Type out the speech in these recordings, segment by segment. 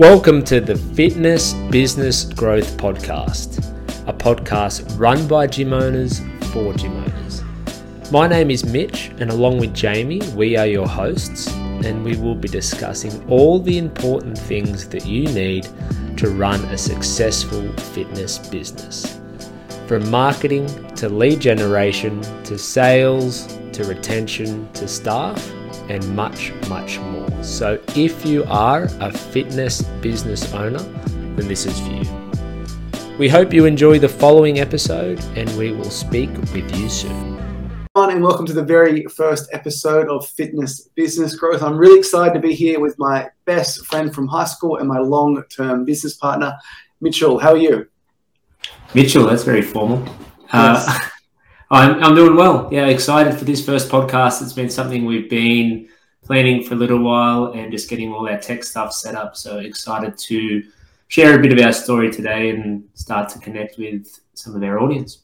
Welcome to the Fitness Business Growth Podcast, a podcast run by gym owners for gym owners. My name is Mitch, and along with Jayme, we are your hosts, and we will be discussing all the important things that you need to run a successful fitness business. From marketing to lead generation to sales to retention to staff and much, much more. So, if you are a fitness business owner, then this is for you. We hope you enjoy the following episode and we will speak with you soon. and welcome to the very first episode of Fitness Business Growth. I'm really excited to be here with my best friend from high school and my long term business partner, Mitchell. How are you? Mitchell, that's very formal. Uh, yes. Uh, I'm, I'm doing well. Yeah, excited for this first podcast. It's been something we've been planning for a little while and just getting all our tech stuff set up. So excited to share a bit of our story today and start to connect with some of our audience.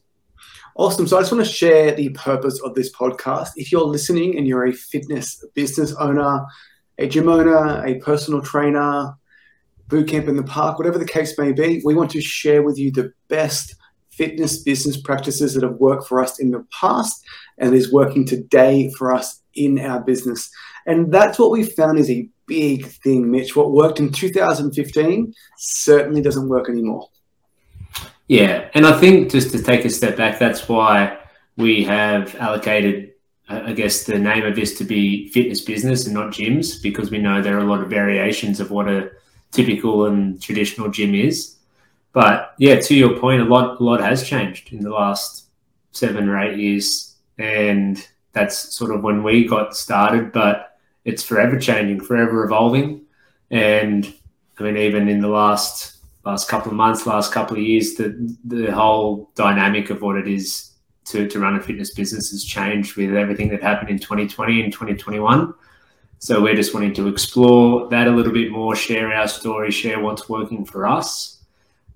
Awesome. So I just want to share the purpose of this podcast. If you're listening and you're a fitness business owner, a gym owner, a personal trainer, boot camp in the park, whatever the case may be, we want to share with you the best fitness business practices that have worked for us in the past and is working today for us in our business. And that's what we found is a big thing, Mitch. What worked in 2015 certainly doesn't work anymore. Yeah. And I think just to take a step back, that's why we have allocated, I guess, the name of this to be fitness business and not gyms, because we know there are a lot of variations of what a typical and traditional gym is. But yeah, to your point, a lot a lot has changed in the last seven or eight years, and that's sort of when we got started. But it's forever changing, forever evolving, and I mean, even in the last last couple of months, last couple of years, the the whole dynamic of what it is to, to run a fitness business has changed with everything that happened in 2020 and 2021. So we're just wanting to explore that a little bit more, share our story, share what's working for us,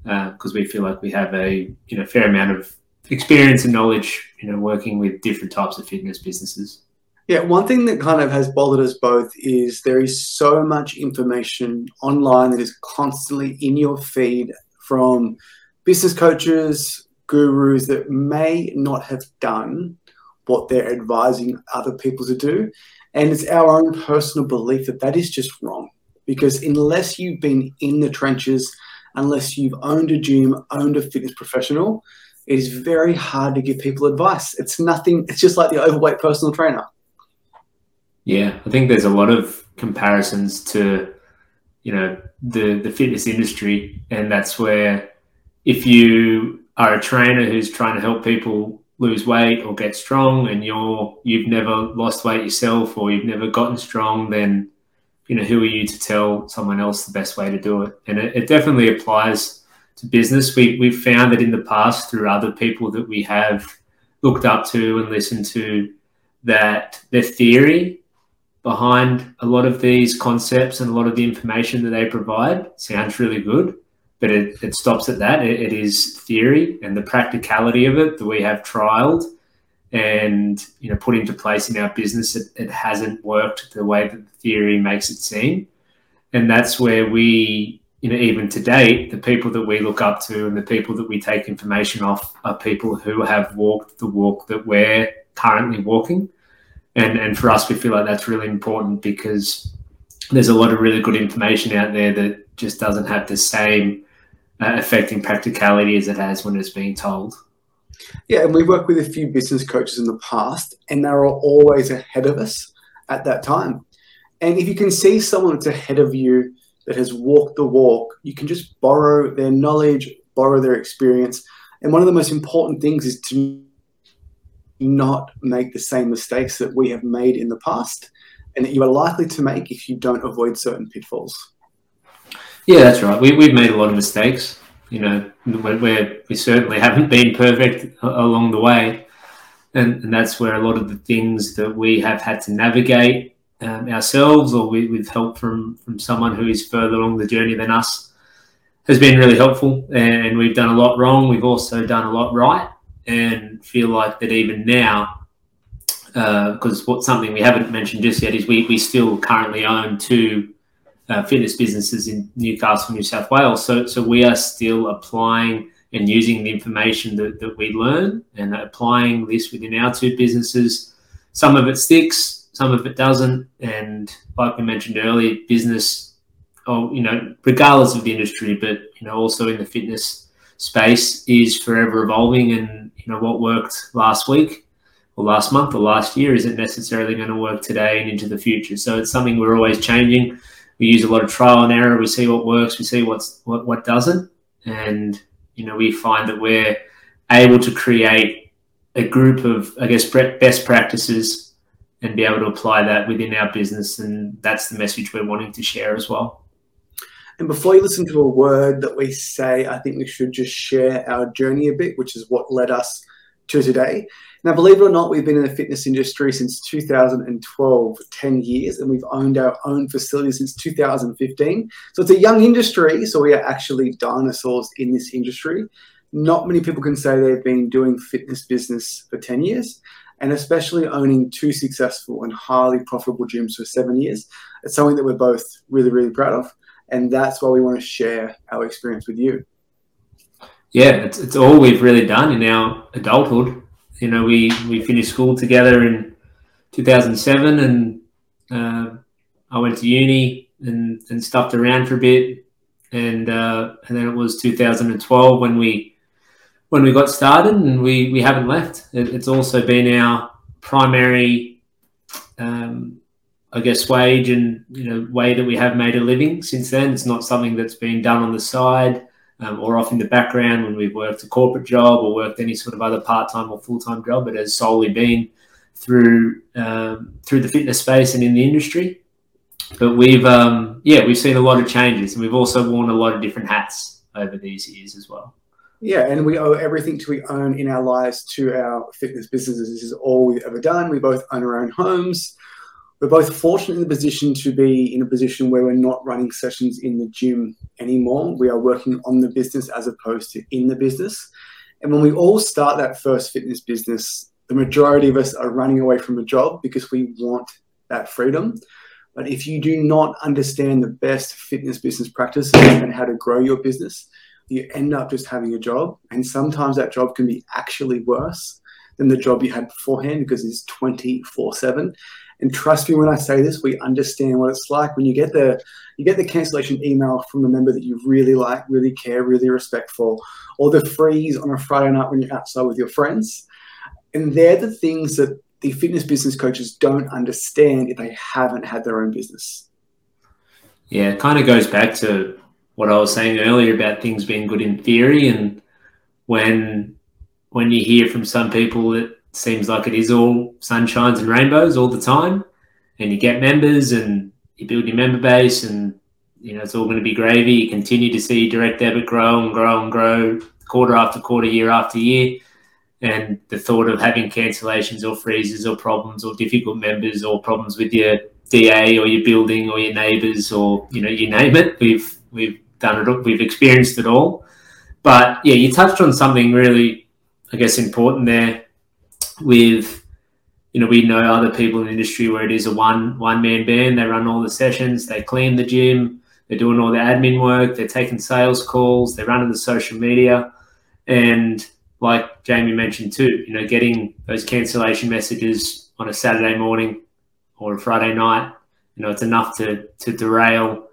because uh, we feel like we have a you know fair amount of experience and knowledge, you know, working with different types of fitness businesses. Yeah, one thing that kind of has bothered us both is there is so much information online that is constantly in your feed from business coaches, gurus that may not have done what they're advising other people to do. And it's our own personal belief that that is just wrong. Because unless you've been in the trenches, unless you've owned a gym, owned a fitness professional, it is very hard to give people advice. It's nothing, it's just like the overweight personal trainer. Yeah, I think there's a lot of comparisons to, you know, the, the fitness industry. And that's where if you are a trainer who's trying to help people lose weight or get strong and you're you've never lost weight yourself or you've never gotten strong, then you know, who are you to tell someone else the best way to do it? And it, it definitely applies to business. We, we've found that in the past through other people that we have looked up to and listened to that their theory behind a lot of these concepts and a lot of the information that they provide sounds really good, but it, it stops at that. It, it is theory and the practicality of it that we have trialed and you know put into place in our business it, it hasn't worked the way that the theory makes it seem. And that's where we you know even to date the people that we look up to and the people that we take information off are people who have walked the walk that we're currently walking. And and for us we feel like that's really important because there's a lot of really good information out there that just doesn't have the same uh, affecting practicality as it has when it's being told yeah, and we worked with a few business coaches in the past, and they were always ahead of us at that time. And if you can see someone that's ahead of you that has walked the walk, you can just borrow their knowledge, borrow their experience. And one of the most important things is to not make the same mistakes that we have made in the past and that you are likely to make if you don't avoid certain pitfalls. Yeah, that's right. We, we've made a lot of mistakes you know, we certainly haven't been perfect along the way. And, and, that's where a lot of the things that we have had to navigate um, ourselves or we, with help from, from someone who is further along the journey than us has been really helpful. And we've done a lot wrong. We've also done a lot right and feel like that even now, because uh, something we haven't mentioned just yet is we, we still currently own two uh, fitness businesses in Newcastle, New South Wales. So, so we are still applying and using the information that, that we learn and applying this within our two businesses. Some of it sticks, some of it doesn't. And like we mentioned earlier, business, oh, you know, regardless of the industry, but you know, also in the fitness space is forever evolving. And you know, what worked last week or last month or last year isn't necessarily going to work today and into the future. So it's something we're always changing. We use a lot of trial and error. We see what works. We see what's what what doesn't, and you know we find that we're able to create a group of I guess best practices and be able to apply that within our business, and that's the message we're wanting to share as well. And before you listen to a word that we say, I think we should just share our journey a bit, which is what led us to today. Now, believe it or not, we've been in the fitness industry since 2012, 10 years, and we've owned our own facility since 2015. So it's a young industry, so we are actually dinosaurs in this industry. Not many people can say they've been doing fitness business for 10 years, and especially owning two successful and highly profitable gyms for seven years. It's something that we're both really, really proud of. And that's why we want to share our experience with you. Yeah, it's, it's all we've really done in our adulthood you know, we, we finished school together in 2007 and uh, I went to uni and, and stuffed around for a bit. And, uh, and then it was 2012 when we, when we got started and we, we haven't left. It, it's also been our primary, um, I guess, wage and, you know, way that we have made a living since then. It's not something that's been done on the side um, or off in the background when we've worked a corporate job or worked any sort of other part-time or full-time job. It has solely been through um, through the fitness space and in the industry. But we've um, yeah we've seen a lot of changes and we've also worn a lot of different hats over these years as well. Yeah, and we owe everything to we own in our lives to our fitness businesses. This is all we've ever done. We both own our own homes we're both fortunate in the position to be in a position where we're not running sessions in the gym anymore. We are working on the business as opposed to in the business. And when we all start that first fitness business, the majority of us are running away from a job because we want that freedom. But if you do not understand the best fitness business practices and how to grow your business, you end up just having a job. And sometimes that job can be actually worse than the job you had beforehand because it's 24 7 and trust me when I say this, we understand what it's like when you get the you get the cancellation email from a member that you really like, really care, really respectful, or the freeze on a Friday night when you're outside with your friends. And they're the things that the fitness business coaches don't understand if they haven't had their own business. Yeah, it kind of goes back to what I was saying earlier about things being good in theory and when when you hear from some people that seems like it is all sunshines and rainbows all the time. And you get members and you build your member base and you know it's all going to be gravy. You continue to see direct debit grow and grow and grow quarter after quarter, year after year. And the thought of having cancellations or freezes or problems or difficult members or problems with your DA or your building or your neighbours or you know you name it, we've we've done it. We've experienced it all. But yeah, you touched on something really, I guess, important there with you know we know other people in the industry where it is a one one man band. They run all the sessions they clean the gym they're doing all the admin work they're taking sales calls they're running the social media. And like jayme mentioned too you know getting those cancellation messages on a saturday morning or a friday night you know it's enough to to derail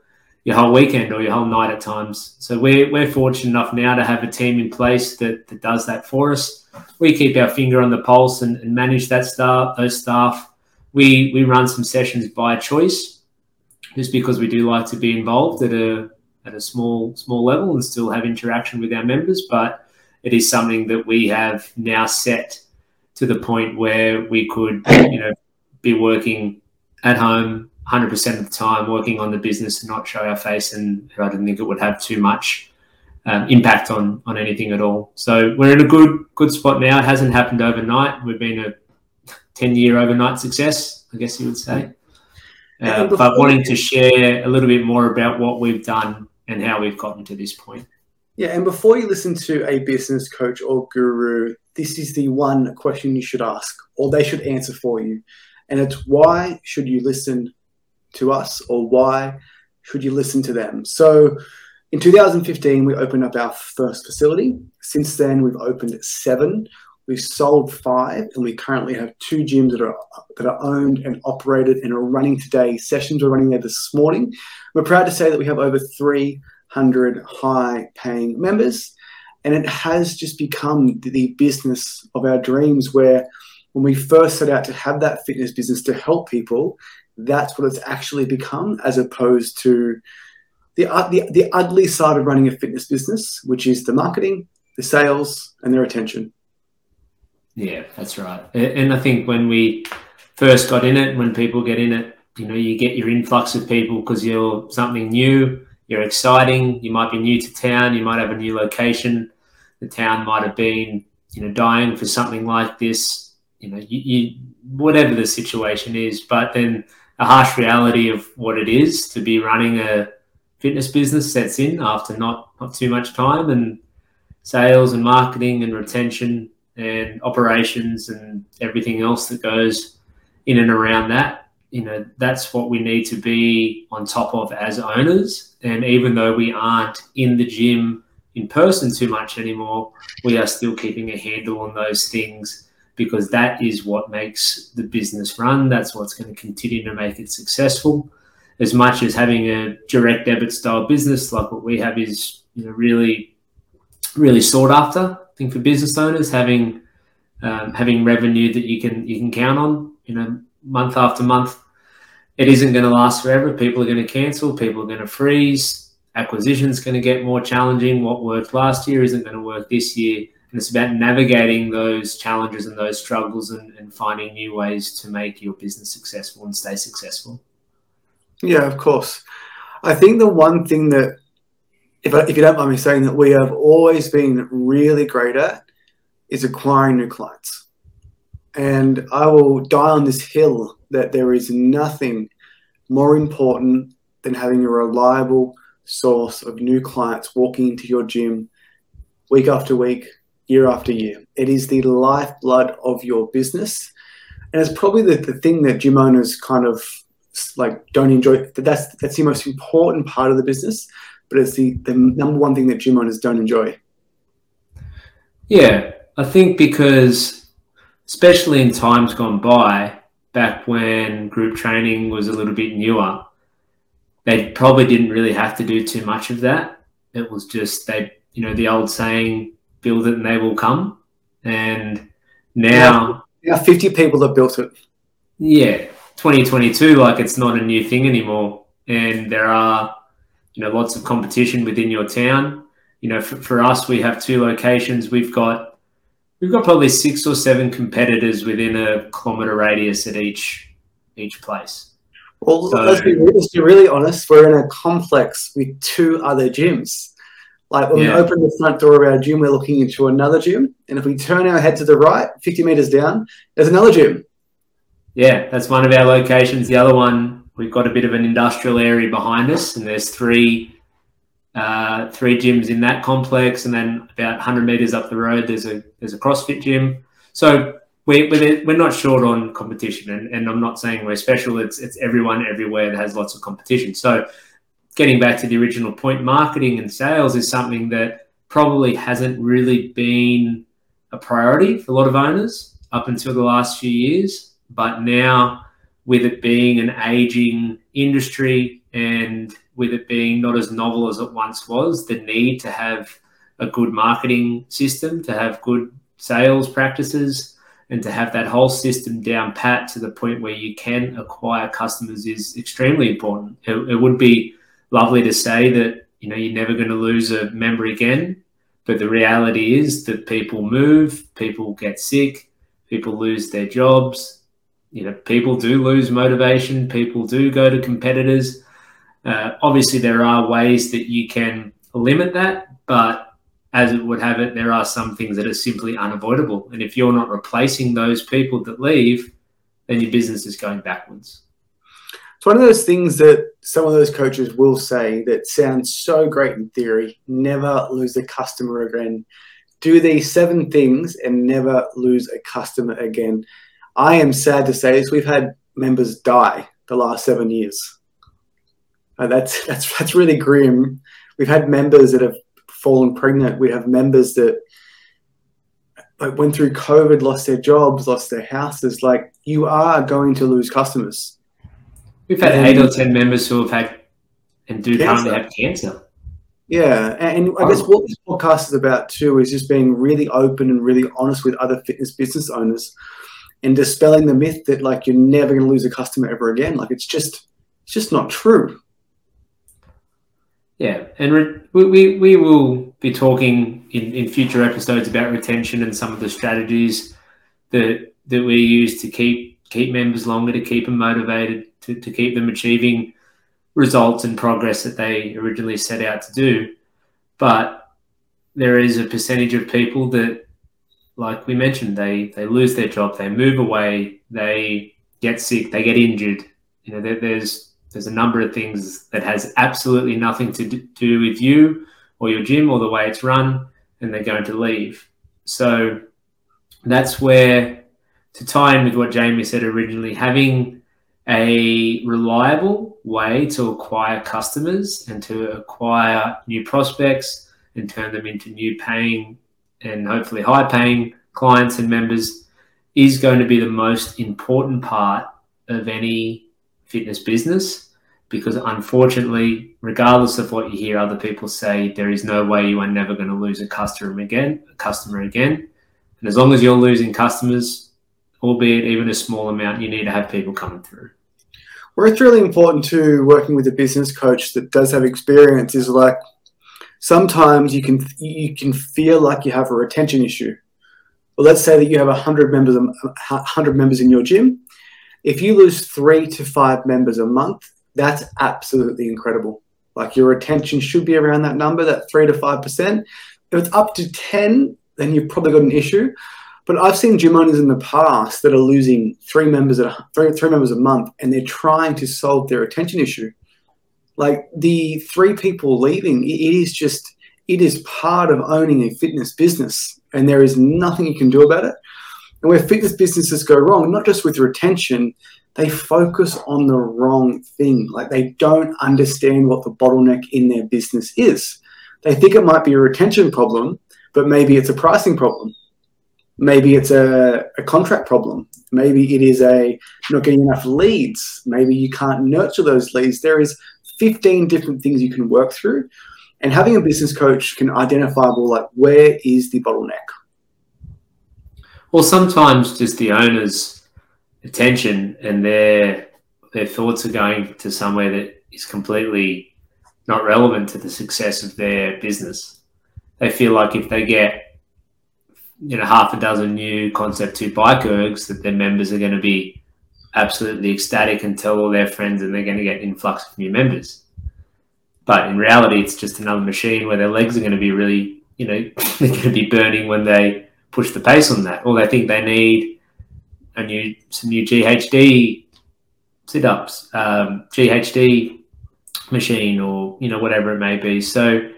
your whole weekend or your whole night at times so we're, we're fortunate enough now to have a team in place that, that does that for us we keep our finger on the pulse and, and manage that staff, those staff. We we run some sessions by choice, just because we do like to be involved at a at a small small level and still have interaction with our members. But it is something that we have now set to the point where we could, you know, be working at home 100% of the time, working on the business and not show our face. And I didn't think it would have too much um, impact on on anything at all. So we're in a good good spot now. It hasn't happened overnight. We've been a ten year overnight success, I guess you would say. Uh, but wanting to share a little bit more about what we've done and how we've gotten to this point. Yeah, and before you listen to a business coach or guru, this is the one question you should ask, or they should answer for you. And it's why should you listen to us, or why should you listen to them? So in 2015, we opened up our first facility. Since then, we've opened seven. We've sold five, and we currently have two gyms that are that are owned and operated and are running today. Sessions are running there this morning. We're proud to say that we have over 300 high-paying members, and it has just become the business of our dreams. Where when we first set out to have that fitness business to help people, that's what it's actually become, as opposed to the, uh, the, the ugly side of running a fitness business, which is the marketing, the sales, and their attention. Yeah, that's right. And I think when we first got in it, when people get in it, you know, you get your influx of people because you're something new, you're exciting, you might be new to town, you might have a new location, the town might have been, you know, dying for something like this, you know, you, you whatever the situation is, but then a harsh reality of what it is to be running a fitness business sets in after not not too much time and sales and marketing and retention and operations and everything else that goes in and around that. You know, that's what we need to be on top of as owners. And even though we aren't in the gym in person too much anymore, we are still keeping a handle on those things because that is what makes the business run. That's what's going to continue to make it successful. As much as having a direct debit style business like what we have is, you know, really, really sought after I think for business owners having um, having revenue that you can you can count on, you know, month after month. It isn't going to last forever. People are going to cancel. People are going to freeze. Acquisition is going to get more challenging. What worked last year isn't going to work this year. And it's about navigating those challenges and those struggles and, and finding new ways to make your business successful and stay successful. Yeah, of course. I think the one thing that if, I, if you don't mind me saying that we have always been really great at is acquiring new clients. And I will die on this hill that there is nothing more important than having a reliable source of new clients walking into your gym week after week, year after year. It is the lifeblood of your business. And it's probably the, the thing that gym owners kind of like don't enjoy. That's that's the most important part of the business but it's the, the number one thing that gym owners don't enjoy. Yeah, I think because, especially in times gone by, back when group training was a little bit newer, they probably didn't really have to do too much of that. It was just they, you know, the old saying, "Build it and they will come." And now, yeah, yeah fifty people have built it. Yeah, 2022, like it's not a new thing anymore, and there are you know lots of competition within your town. You know, for, for us, we have two locations. We've got we've got probably six or seven competitors within a kilometre radius at each each place. Well, so, let's, be, let's be really honest. We're in a complex with two other gyms. Like when yeah. we open the front door of our gym, we're looking into another gym, and if we turn our head to the right, fifty meters down, there's another gym. Yeah, that's one of our locations. The other one We've got a bit of an industrial area behind us, and there's three uh, three gyms in that complex, and then about 100 meters up the road, there's a there's a CrossFit gym. So we, we're, we're not short on competition, and, and I'm not saying we're special. It's it's everyone everywhere that has lots of competition. So getting back to the original point, marketing and sales is something that probably hasn't really been a priority for a lot of owners up until the last few years, but now with it being an aging industry and with it being not as novel as it once was, the need to have a good marketing system, to have good sales practices, and to have that whole system down pat to the point where you can acquire customers is extremely important. It, it would be lovely to say that you know you're never going to lose a member again, but the reality is that people move, people get sick, people lose their jobs, you know, people do lose motivation. People do go to competitors. Uh, obviously, there are ways that you can limit that, but as it would have it, there are some things that are simply unavoidable. And if you're not replacing those people that leave, then your business is going backwards. It's one of those things that some of those coaches will say that sounds so great in theory never lose a customer again. Do these seven things and never lose a customer again. I am sad to say this. We've had members die the last seven years. Uh, that's that's that's really grim. We've had members that have fallen pregnant. We have members that like went through COVID, lost their jobs, lost their houses. Like you are going to lose customers. We've had eight or ten members who have had and do currently have cancer. Yeah, and I guess um, what this podcast is about too is just being really open and really honest with other fitness business owners, and dispelling the myth that like you're never going to lose a customer ever again. Like it's just, it's just not true. Yeah, and re- we, we will be talking in, in future episodes about retention and some of the strategies that that we use to keep keep members longer, to keep them motivated, to, to keep them achieving results and progress that they originally set out to do. But there is a percentage of people that, like we mentioned, they they lose their job, they move away, they get sick, they get injured. You know, there, there's there's a number of things that has absolutely nothing to do with you or your gym or the way it's run, and they're going to leave. So that's where, to tie in with what Jayme said originally, having a reliable way to acquire customers and to acquire new prospects and turn them into new paying and hopefully high paying clients and members is going to be the most important part of any fitness business because unfortunately, regardless of what you hear other people say, there is no way you are never going to lose a customer again, a customer again. And as long as you're losing customers, albeit even a small amount, you need to have people coming through. Where it's really important to working with a business coach that does have experience is like sometimes you can you can feel like you have a retention issue. Well, let's say that you have hundred members, hundred members in your gym, if you lose three to five members a month, that's absolutely incredible. Like your retention should be around that number, that three to five percent. If it's up to ten, then you've probably got an issue. But I've seen gym owners in the past that are losing three members at three, three members a month, and they're trying to solve their retention issue. Like the three people leaving, it is just it is part of owning a fitness business, and there is nothing you can do about it. And where fitness businesses go wrong, not just with retention, they focus on the wrong thing. Like they don't understand what the bottleneck in their business is. They think it might be a retention problem, but maybe it's a pricing problem. Maybe it's a, a contract problem. Maybe it is a not getting enough leads. Maybe you can't nurture those leads. There is 15 different things you can work through. And having a business coach can identify well, like where is the bottleneck? Or sometimes just the owner's attention and their their thoughts are going to somewhere that is completely not relevant to the success of their business. They feel like if they get you know half a dozen new concept two bike ergs that their members are going to be absolutely ecstatic and tell all their friends and they're going to get influx of new members. But in reality, it's just another machine where their legs are going to be really, you know, they're going to be burning when they push the pace on that, or they think they need a new some new GHD sit ups, um, GHD machine, or you know whatever it may be. So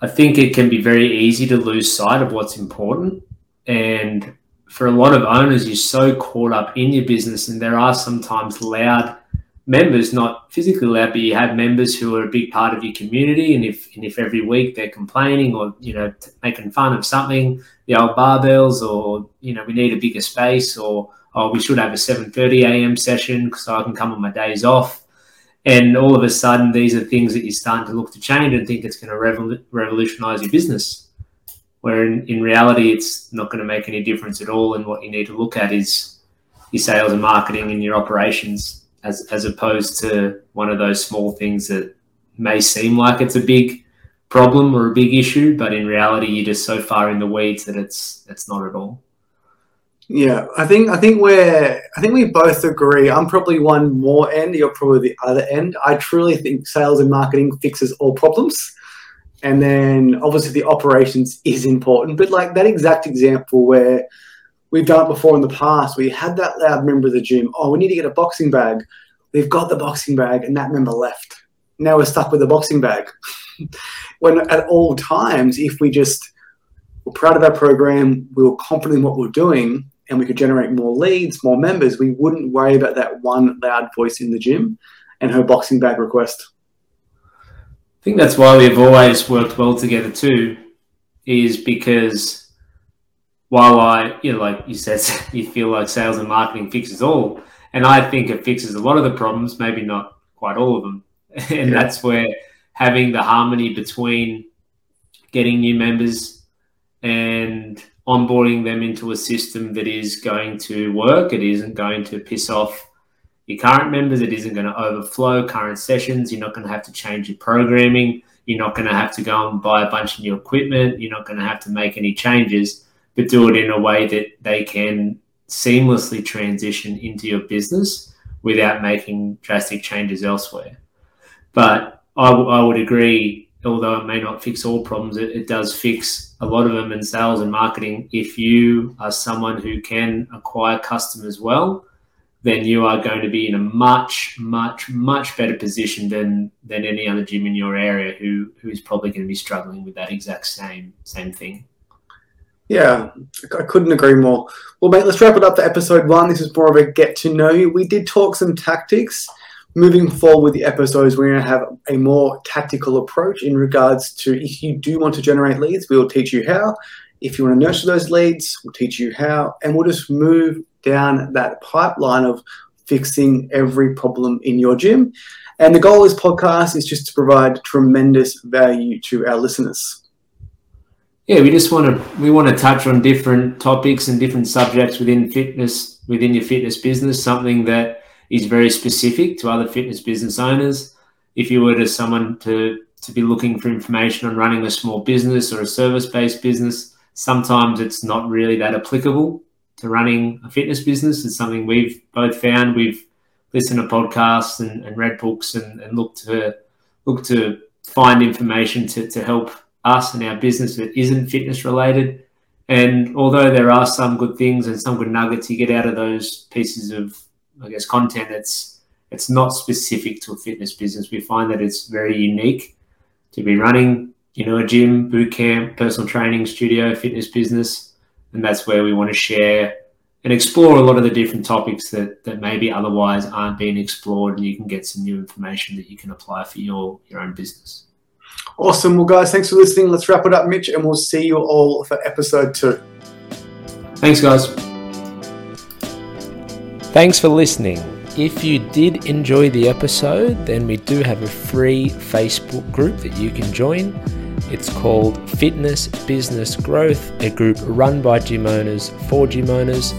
I think it can be very easy to lose sight of what's important, and for a lot of owners, you're so caught up in your business, and there are sometimes loud members, not physically loud, but you have members who are a big part of your community. And if and if every week they're complaining or you know making fun of something, the old barbells, or you know we need a bigger space, or oh we should have a seven thirty a.m. session so I can come on my days off. And all of a sudden, these are things that you're starting to look to change and think it's going to revol- revolutionize your business. Where in, in reality, it's not going to make any difference at all. And what you need to look at is your sales and marketing and your operations as as opposed to one of those small things that may seem like it's a big problem or a big issue, but in reality, you're just so far in the weeds that it's it's not at all. Yeah, I think I think we're I think we both agree. I'm probably one more end. You're probably the other end. I truly think sales and marketing fixes all problems, and then obviously the operations is important. But like that exact example where we've done it before in the past. We had that loud member of the gym. Oh, we need to get a boxing bag. We've got the boxing bag, and that member left. Now we're stuck with the boxing bag. when at all times, if we just were proud of our program, we were confident in what we we're doing, and we could generate more leads, more members, we wouldn't worry about that one loud voice in the gym and her boxing bag request. Think that's why we've always worked well together too, is because while I, you know, like you said, you feel like sales and marketing fixes all. And I think it fixes a lot of the problems, maybe not quite all of them. And yeah. that's where having the harmony between getting new members and onboarding them into a system that is going to work, it isn't going to piss off your current members, it isn't going to overflow current sessions, you're not going to have to change your programming, you're not going to have to go and buy a bunch of new equipment, you're not going to have to make any changes but do it in a way that they can seamlessly transition into your business without making drastic changes elsewhere. But I, w- I would agree, although it may not fix all problems, it, it does fix a lot of them in sales and marketing. If you are someone who can acquire customers well, then you are going to be in a much, much, much better position than than any other gym in your area who who is probably going to be struggling with that exact same same thing. Yeah, I couldn't agree more. Well, mate, let's wrap it up for episode one. This is more of a get to know you. We did talk some tactics. Moving forward with the episodes, we're going to have a more tactical approach in regards to if you do want to generate leads, we'll teach you how. If you want to nurture those leads, we'll teach you how. And we'll just move down that pipeline of fixing every problem in your gym. And the goal of this podcast is just to provide tremendous value to our listeners yeah, we just want to we want to touch on different topics and different subjects within fitness within your fitness business. Something that is very specific to other fitness business owners. If you were to someone to to be looking for information on running a small business or a service based business, sometimes it's not really that applicable to running a fitness business. It's something we've both found. We've listened to podcasts and, and read books and, and looked to look to find information to, to help us and our business that isn't fitness related. And although there are some good things and some good nuggets you get out of those pieces of, I guess, content, it's it's not specific to a fitness business. We find that it's very unique to be running, you know, a gym, boot camp, personal training studio, fitness business, and that's where we want to share and explore a lot of the different topics that that maybe otherwise aren't being explored, and you can get some new information that you can apply for your your own business. Awesome. Well, guys, thanks for listening. Let's wrap it up, Mitch, and we'll see you all for episode two. Thanks, guys. Thanks for listening. If you did enjoy the episode, then we do have a free Facebook group that you can join. It's called Fitness Business Growth, a group run by gym owners for gym owners.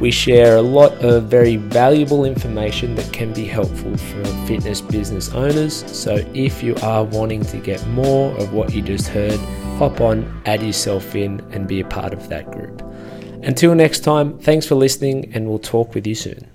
We share a lot of very valuable information that can be helpful for fitness business owners. So, if you are wanting to get more of what you just heard, hop on, add yourself in, and be a part of that group. Until next time, thanks for listening, and we'll talk with you soon.